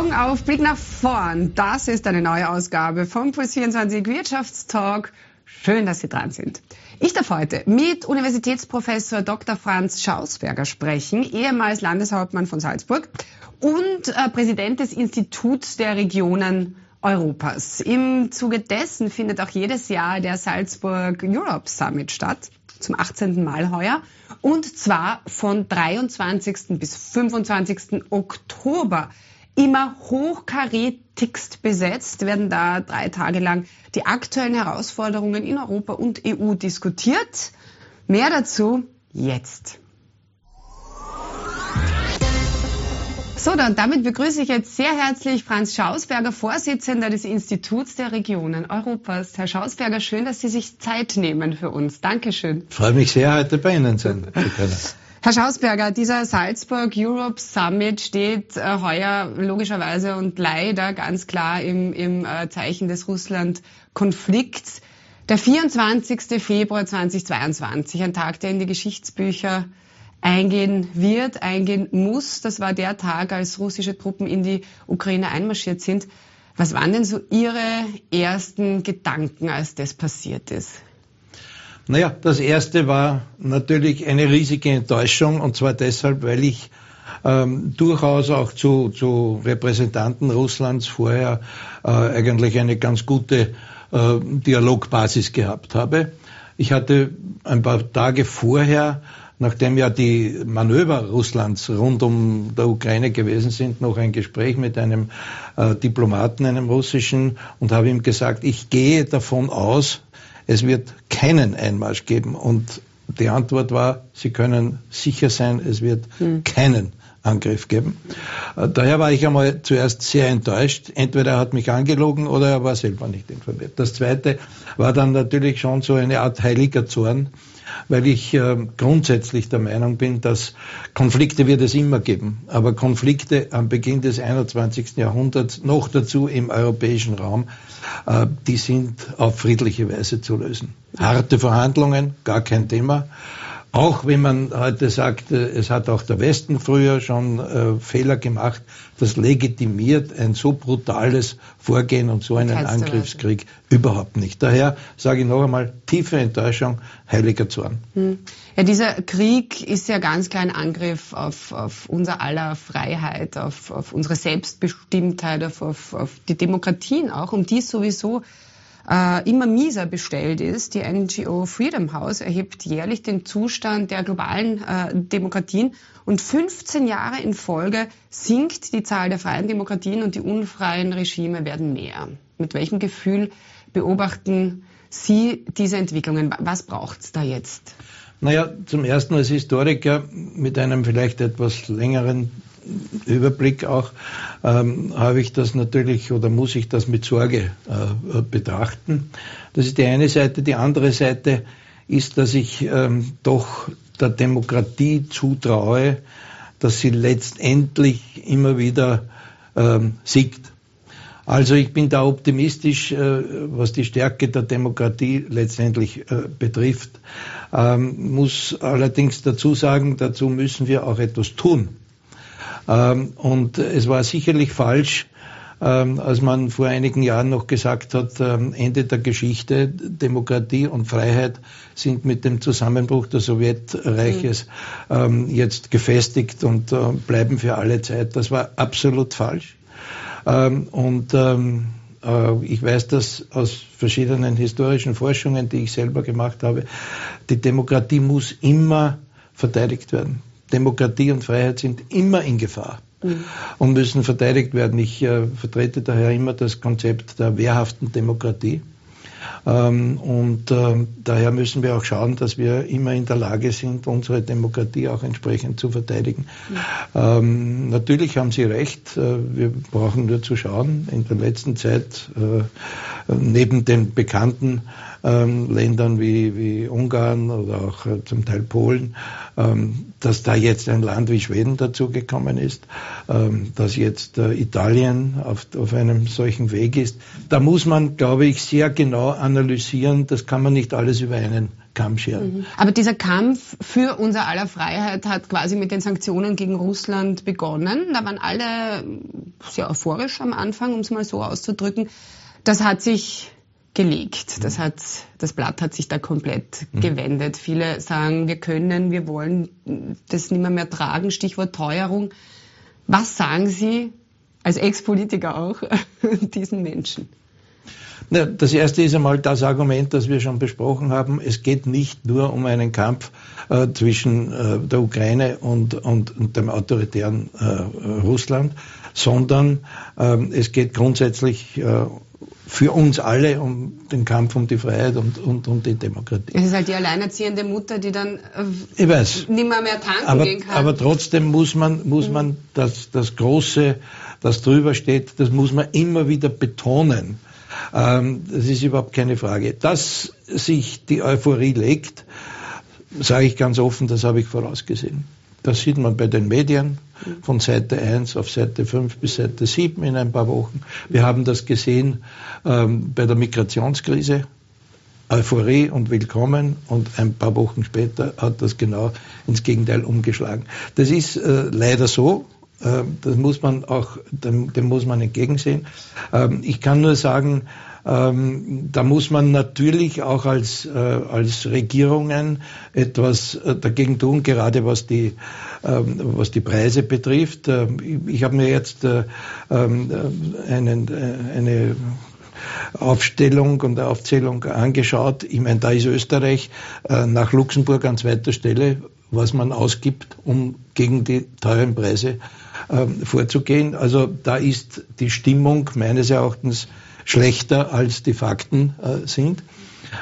Augen auf, Blick nach vorn. Das ist eine neue Ausgabe vom Puls 24 Wirtschaftstalk. Schön, dass Sie dran sind. Ich darf heute mit Universitätsprofessor Dr. Franz Schausberger sprechen, ehemals Landeshauptmann von Salzburg und äh, Präsident des Instituts der Regionen Europas. Im Zuge dessen findet auch jedes Jahr der Salzburg Europe Summit statt, zum 18. Mal heuer, und zwar von 23. bis 25. Oktober immer hochkarätigst besetzt, werden da drei Tage lang die aktuellen Herausforderungen in Europa und EU diskutiert. Mehr dazu jetzt. So, dann damit begrüße ich jetzt sehr herzlich Franz Schausberger, Vorsitzender des Instituts der Regionen Europas. Herr Schausberger, schön, dass Sie sich Zeit nehmen für uns. Dankeschön. Freue mich sehr, heute bei Ihnen zu können. Herr Schausberger, dieser Salzburg Europe Summit steht äh, heuer logischerweise und leider ganz klar im, im äh, Zeichen des Russland-Konflikts. Der 24. Februar 2022, ein Tag, der in die Geschichtsbücher eingehen wird, eingehen muss. Das war der Tag, als russische Truppen in die Ukraine einmarschiert sind. Was waren denn so Ihre ersten Gedanken, als das passiert ist? Naja, das erste war natürlich eine riesige Enttäuschung und zwar deshalb, weil ich ähm, durchaus auch zu, zu Repräsentanten Russlands vorher äh, eigentlich eine ganz gute äh, Dialogbasis gehabt habe. Ich hatte ein paar Tage vorher, nachdem ja die Manöver Russlands rund um der Ukraine gewesen sind, noch ein Gespräch mit einem äh, Diplomaten, einem russischen, und habe ihm gesagt, ich gehe davon aus, es wird keinen Einmarsch geben. Und die Antwort war, Sie können sicher sein, es wird hm. keinen Angriff geben. Äh, daher war ich einmal zuerst sehr enttäuscht. Entweder er hat mich angelogen oder er war selber nicht informiert. Das Zweite war dann natürlich schon so eine Art heiliger Zorn, weil ich äh, grundsätzlich der Meinung bin, dass Konflikte wird es immer geben. Aber Konflikte am Beginn des 21. Jahrhunderts, noch dazu im europäischen Raum, äh, die sind auf friedliche Weise zu lösen. Harte Verhandlungen, gar kein Thema. Auch wenn man heute sagt, äh, es hat auch der Westen früher schon äh, Fehler gemacht, das legitimiert ein so brutales Vorgehen und so einen Angriffskrieg überhaupt nicht. Daher sage ich noch einmal, tiefe Enttäuschung, heiliger Zorn. Hm. Ja, dieser Krieg ist ja ganz klar ein Angriff auf, auf unser aller Freiheit, auf, auf unsere Selbstbestimmtheit, auf, auf, auf die Demokratien auch, um die sowieso äh, immer mieser bestellt ist. Die NGO Freedom House erhebt jährlich den Zustand der globalen äh, Demokratien und 15 Jahre in Folge sinkt die Zahl der freien Demokratien und die unfreien Regime werden mehr. Mit welchem Gefühl beobachten Sie diese Entwicklungen? Was braucht es da jetzt? Naja, zum ersten als Historiker mit einem vielleicht etwas längeren Überblick auch, ähm, habe ich das natürlich oder muss ich das mit Sorge äh, betrachten. Das ist die eine Seite. Die andere Seite ist, dass ich ähm, doch der Demokratie zutraue, dass sie letztendlich immer wieder ähm, siegt. Also ich bin da optimistisch, äh, was die Stärke der Demokratie letztendlich äh, betrifft. Ähm, muss allerdings dazu sagen, dazu müssen wir auch etwas tun. Ähm, und es war sicherlich falsch, ähm, als man vor einigen Jahren noch gesagt hat, ähm, Ende der Geschichte, Demokratie und Freiheit sind mit dem Zusammenbruch des Sowjetreiches mhm. jetzt gefestigt und äh, bleiben für alle Zeit. Das war absolut falsch. Und äh, ich weiß das aus verschiedenen historischen Forschungen, die ich selber gemacht habe. Die Demokratie muss immer verteidigt werden. Demokratie und Freiheit sind immer in Gefahr mhm. und müssen verteidigt werden. Ich äh, vertrete daher immer das Konzept der wehrhaften Demokratie. Ähm, und äh, daher müssen wir auch schauen, dass wir immer in der Lage sind, unsere Demokratie auch entsprechend zu verteidigen. Mhm. Ähm, natürlich haben Sie recht, äh, wir brauchen nur zu schauen. In der letzten Zeit, äh, neben den bekannten ähm, Ländern wie, wie Ungarn oder auch äh, zum Teil Polen, ähm, dass da jetzt ein Land wie Schweden dazugekommen ist, ähm, dass jetzt äh, Italien auf, auf einem solchen Weg ist. Da muss man, glaube ich, sehr genau analysieren. Das kann man nicht alles über einen Kamm scheren. Mhm. Aber dieser Kampf für unser aller Freiheit hat quasi mit den Sanktionen gegen Russland begonnen. Da waren alle sehr euphorisch am Anfang, um es mal so auszudrücken. Das hat sich gelegt. Das hat, das Blatt hat sich da komplett mhm. gewendet. Viele sagen, wir können, wir wollen das nicht mehr, mehr tragen. Stichwort Teuerung. Was sagen Sie als Ex-Politiker auch diesen Menschen? Na, das erste ist einmal das Argument, das wir schon besprochen haben. Es geht nicht nur um einen Kampf äh, zwischen äh, der Ukraine und, und, und dem autoritären äh, Russland, sondern ähm, es geht grundsätzlich äh, für uns alle um den Kampf um die Freiheit und, und, und die Demokratie. Es ist halt die alleinerziehende Mutter, die dann äh, ich weiß, nicht mehr, mehr tanken aber, gehen kann. Aber trotzdem muss man, muss mhm. man das, das Große, das drüber steht, das muss man immer wieder betonen. Ähm, das ist überhaupt keine Frage. Dass sich die Euphorie legt, sage ich ganz offen, das habe ich vorausgesehen. Das sieht man bei den Medien von Seite 1 auf Seite 5 bis Seite 7 in ein paar Wochen. Wir haben das gesehen ähm, bei der Migrationskrise. Euphorie und Willkommen und ein paar Wochen später hat das genau ins Gegenteil umgeschlagen. Das ist äh, leider so. Äh, das muss man auch, dem, dem muss man entgegensehen. Ähm, ich kann nur sagen, ähm, da muss man natürlich auch als, äh, als Regierungen etwas äh, dagegen tun, gerade was die, ähm, was die Preise betrifft. Ähm, ich, habe mir jetzt äh, ähm, einen, eine Aufstellung und Aufzählung angeschaut. Ich meine, da ist Österreich nach Luxemburg an zweiter Stelle, was man ausgibt, um gegen die teuren Preise äh, vorzugehen. Also da ist die Stimmung meines Erachtens schlechter als die Fakten äh, sind.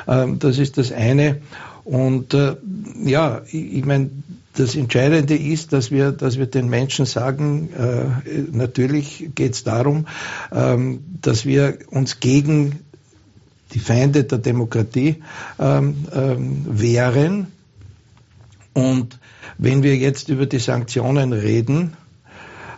Ähm, das ist das eine. Und äh, ja, ich, meine, das Entscheidende ist, dass wir, dass wir den Menschen sagen, äh, natürlich geht es darum, ähm, dass wir uns gegen die Feinde der Demokratie ähm, ähm, wehren. Und wenn wir jetzt über die Sanktionen reden,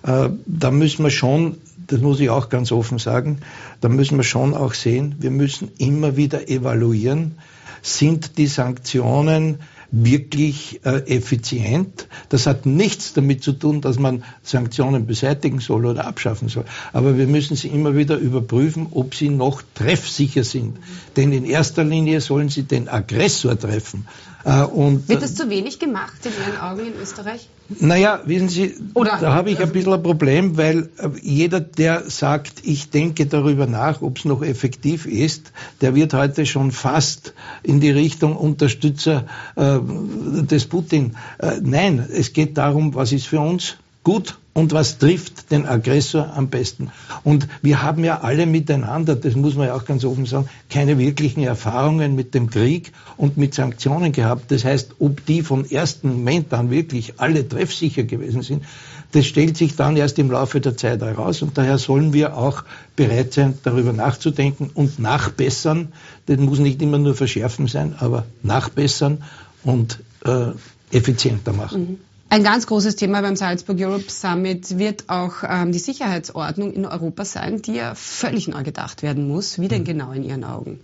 da müssen wir schon das muss ich auch ganz offen sagen, da müssen wir schon auch sehen, wir müssen immer wieder evaluieren, sind die Sanktionen wirklich äh, effizient. Das hat nichts damit zu tun, dass man Sanktionen beseitigen soll oder abschaffen soll. Aber wir müssen sie immer wieder überprüfen, ob sie noch treffsicher sind. Denn in erster Linie sollen sie den Aggressor treffen. Äh, und, Wird das zu wenig gemacht in Ihren Augen in Österreich? Naja, wissen Sie, Oder, da habe ich ein bisschen ein Problem, weil äh, jeder, der sagt, ich denke darüber nach, ob es noch effektiv ist, der wird heute schon fast in die Richtung Unterstützer äh, des Putin. Äh, nein, es geht darum, was ist für uns gut und was trifft den Aggressor am besten. Und wir haben ja alle miteinander, das muss man ja auch ganz offen sagen, keine wirklichen Erfahrungen mit dem Krieg und mit Sanktionen gehabt. Das heißt, ob die vom ersten Moment an wirklich alle treffsicher gewesen sind, das stellt sich dann erst im Laufe der Zeit heraus. Und daher sollen wir auch bereit sein, darüber nachzudenken und nachbessern. Das muss nicht immer nur verschärfen sein, aber nachbessern und äh, effizienter machen. Mhm. Ein ganz großes Thema beim Salzburg Europe Summit wird auch ähm, die Sicherheitsordnung in Europa sein, die ja völlig neu gedacht werden muss. Wie denn genau in Ihren Augen?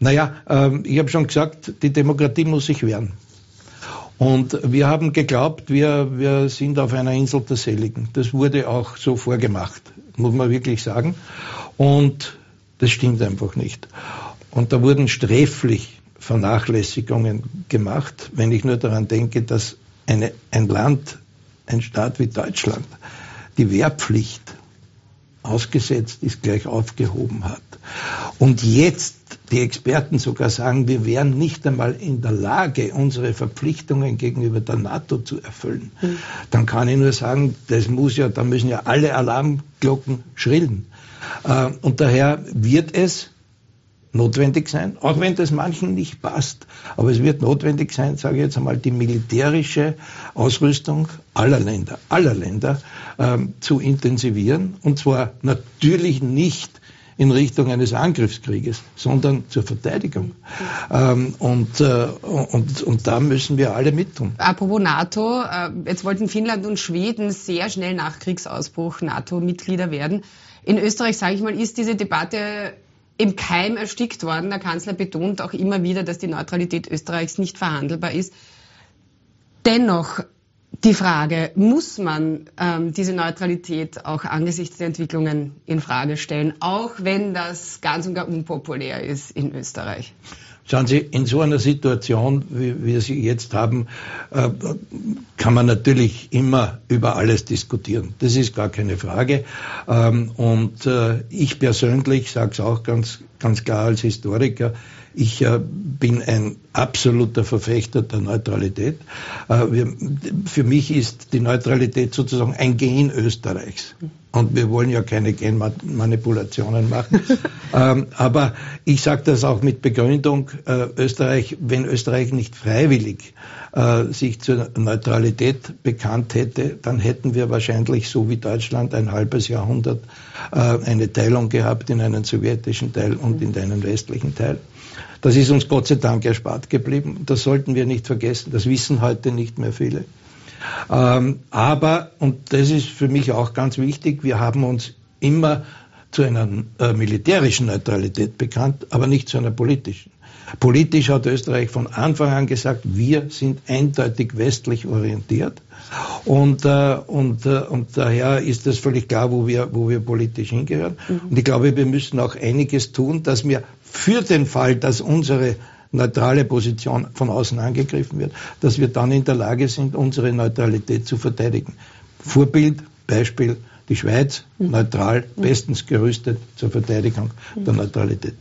Naja, ähm, ich habe schon gesagt, die Demokratie muss sich wehren. Und wir haben geglaubt, wir, wir sind auf einer Insel der Seligen. Das wurde auch so vorgemacht, muss man wirklich sagen. Und das stimmt einfach nicht. Und da wurden sträflich Vernachlässigungen gemacht, wenn ich nur daran denke, dass eine, ein Land, ein Staat wie Deutschland die Wehrpflicht ausgesetzt ist, gleich aufgehoben hat. Und jetzt die Experten sogar sagen, wir wären nicht einmal in der Lage, unsere Verpflichtungen gegenüber der NATO zu erfüllen. Mhm. Dann kann ich nur sagen, das muss ja, da müssen ja alle Alarmglocken schrillen. Äh, und daher wird es notwendig sein, auch wenn das manchen nicht passt. Aber es wird notwendig sein, sage ich jetzt einmal, die militärische Ausrüstung aller Länder, aller Länder ähm, zu intensivieren. Und zwar natürlich nicht in Richtung eines Angriffskrieges, sondern zur Verteidigung. Ähm, und, äh, und, und da müssen wir alle mittun. Apropos NATO, äh, jetzt wollten Finnland und Schweden sehr schnell nach Kriegsausbruch NATO-Mitglieder werden. In Österreich, sage ich mal, ist diese Debatte im Keim erstickt worden. Der Kanzler betont auch immer wieder, dass die Neutralität Österreichs nicht verhandelbar ist. Dennoch die Frage, muss man ähm, diese Neutralität auch angesichts der Entwicklungen in Frage stellen, auch wenn das ganz und gar unpopulär ist in Österreich? Schauen Sie, in so einer Situation, wie wir sie jetzt haben, äh, kann man natürlich immer über alles diskutieren. Das ist gar keine Frage. Ähm, und äh, ich persönlich sage es auch ganz, ganz klar als Historiker, ich äh, bin ein absoluter Verfechter der Neutralität. Für mich ist die Neutralität sozusagen ein Gen Österreichs. Und wir wollen ja keine Genmanipulationen machen. ähm, aber ich sage das auch mit Begründung, äh, Österreich, wenn Österreich nicht freiwillig äh, sich zur Neutralität bekannt hätte, dann hätten wir wahrscheinlich so wie Deutschland ein halbes Jahrhundert äh, eine Teilung gehabt in einen sowjetischen Teil und in einen westlichen Teil. Das ist uns Gott sei Dank erspart geblieben. Das sollten wir nicht vergessen. Das wissen heute nicht mehr viele. Ähm, aber, und das ist für mich auch ganz wichtig, wir haben uns immer zu einer äh, militärischen Neutralität bekannt, aber nicht zu einer politischen. Politisch hat Österreich von Anfang an gesagt, wir sind eindeutig westlich orientiert. Und, äh, und, äh, und daher ist es völlig klar, wo wir, wo wir politisch hingehören. Mhm. Und ich glaube, wir müssen auch einiges tun, dass wir für den Fall, dass unsere neutrale Position von außen angegriffen wird, dass wir dann in der Lage sind, unsere Neutralität zu verteidigen. Vorbild, Beispiel, die Schweiz, mhm. neutral, mhm. bestens gerüstet zur Verteidigung der Neutralität.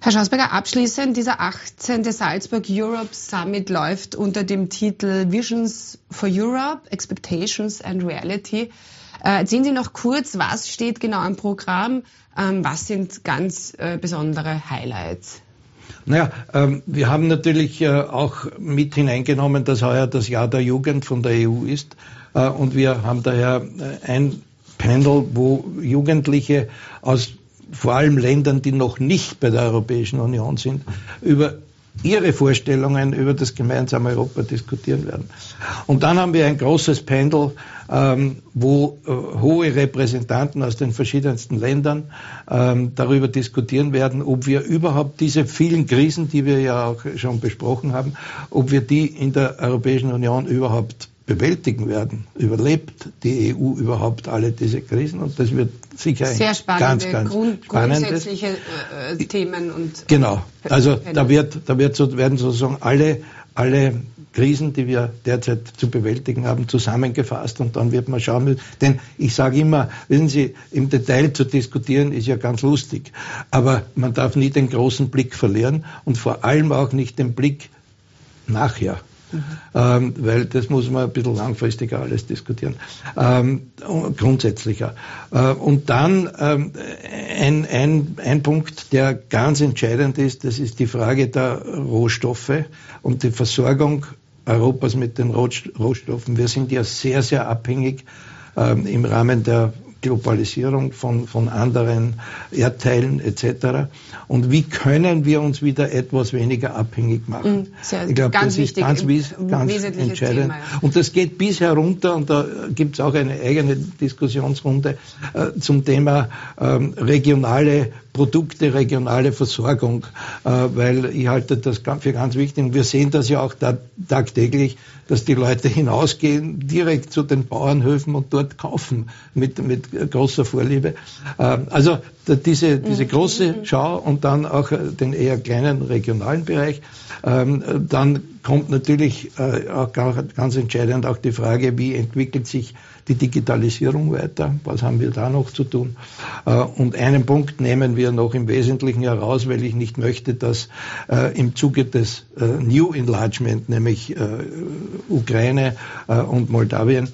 Herr Schausberger, abschließend, dieser 18. Salzburg Europe Summit läuft unter dem Titel Visions for Europe, Expectations and Reality. Äh, erzählen Sie noch kurz, was steht genau im Programm, ähm, was sind ganz äh, besondere Highlights? Naja, ähm, wir haben natürlich äh, auch mit hineingenommen, dass heuer das Jahr der Jugend von der EU ist. Äh, und wir haben daher äh, ein Panel, wo Jugendliche aus vor allem Ländern, die noch nicht bei der Europäischen Union sind, über ihre Vorstellungen über das gemeinsame Europa diskutieren werden. Und dann haben wir ein großes Panel, ähm, wo äh, hohe Repräsentanten aus den verschiedensten Ländern ähm, darüber diskutieren werden, ob wir überhaupt diese vielen Krisen, die wir ja auch schon besprochen haben, ob wir die in der Europäischen Union überhaupt bewältigen werden. Überlebt die EU überhaupt alle diese Krisen? Und das wird sicher Sehr spannende, ganz, ganz Grund, grundsätzliche äh, äh, Themen und genau. Also da wird, da wird so, werden sozusagen alle alle Krisen, die wir derzeit zu bewältigen haben, zusammengefasst und dann wird man schauen. Denn ich sage immer, wissen Sie, im Detail zu diskutieren ist ja ganz lustig, aber man darf nie den großen Blick verlieren und vor allem auch nicht den Blick nachher. Mhm. Ähm, weil das muss man ein bisschen langfristiger alles diskutieren, ähm, grundsätzlicher. Äh, und dann ähm, ein, ein, ein Punkt, der ganz entscheidend ist, das ist die Frage der Rohstoffe und die Versorgung Europas mit den Rohstoffen. Wir sind ja sehr, sehr abhängig ähm, im Rahmen der Globalisierung von, von anderen Erdteilen etc. Und wie können wir uns wieder etwas weniger abhängig machen? Mhm, sehr, ich glaube, das wichtig, ist ganz, ganz entscheidend. Thema, ja. Und das geht bis herunter, und da gibt es auch eine eigene Diskussionsrunde äh, zum Thema ähm, regionale Produkte, regionale Versorgung, äh, weil ich halte das für ganz wichtig. Und wir sehen das ja auch da, tagtäglich, dass die Leute hinausgehen, direkt zu den Bauernhöfen und dort kaufen mit, mit großer Vorliebe. Äh, also diese, diese mhm. große. Schau und dann auch den eher kleinen regionalen Bereich. Ähm, dann kommt natürlich äh, auch ganz entscheidend auch die Frage, wie entwickelt sich die Digitalisierung weiter. Was haben wir da noch zu tun? Äh, und einen Punkt nehmen wir noch im Wesentlichen heraus, weil ich nicht möchte, dass äh, im Zuge des äh, New Enlargement, nämlich Ukraine und Moldawien,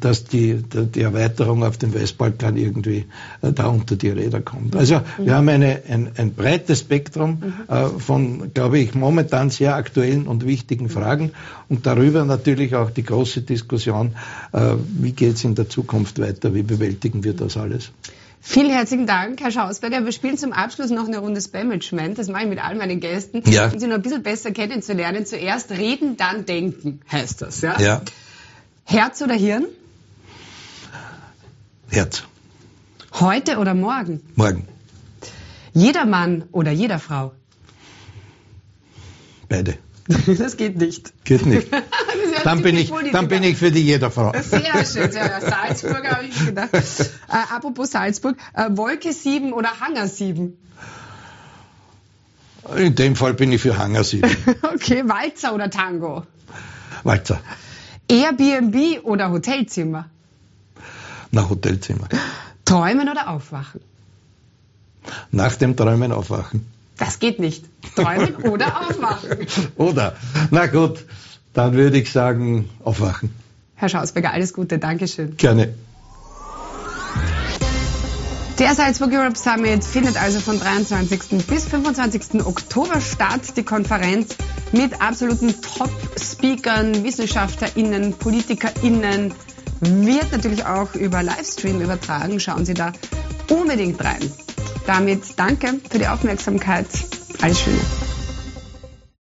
dass die, die Erweiterung auf den Westbalkan irgendwie äh, da unter die Räder kommt. Also mhm. wir haben eine, ein, ein breites Spektrum mhm. Äh, von, glaube ich, momentan sehr aktuellen und wichtigen Fragen und darüber natürlich auch die große Diskussion, wie geht es in der Zukunft weiter, wie bewältigen wir das alles. Vielen herzlichen Dank, Herr Schausberger. Wir spielen zum Abschluss noch eine Runde Spamagement. Das mache ich mit all meinen Gästen, ja. um sie noch ein bisschen besser kennenzulernen. Zuerst reden, dann denken, heißt das. Ja. ja. Herz oder Hirn? Herz. Heute oder morgen? Morgen. Jeder Mann oder jeder Frau? Beide. Das geht nicht. Geht nicht. Dann bin, ich, dann bin ich für die jeder Frau. Sehr schön. Salzburg habe ich gedacht. Äh, apropos Salzburg, äh, Wolke 7 oder Hangar 7? In dem Fall bin ich für Hangar 7. okay, Walzer oder Tango? Walzer. Airbnb oder Hotelzimmer? Na, Hotelzimmer. Träumen oder aufwachen? Nach dem Träumen aufwachen. Das geht nicht. Träumen oder aufwachen. Oder. Na gut, dann würde ich sagen, aufwachen. Herr Schausberger, alles Gute. Dankeschön. Gerne. Der Salzburg Europe Summit findet also von 23. bis 25. Oktober statt. Die Konferenz mit absoluten Top-Speakern, WissenschaftlerInnen, PolitikerInnen wird natürlich auch über Livestream übertragen. Schauen Sie da unbedingt rein. Damit danke für die Aufmerksamkeit. Alles Schöne.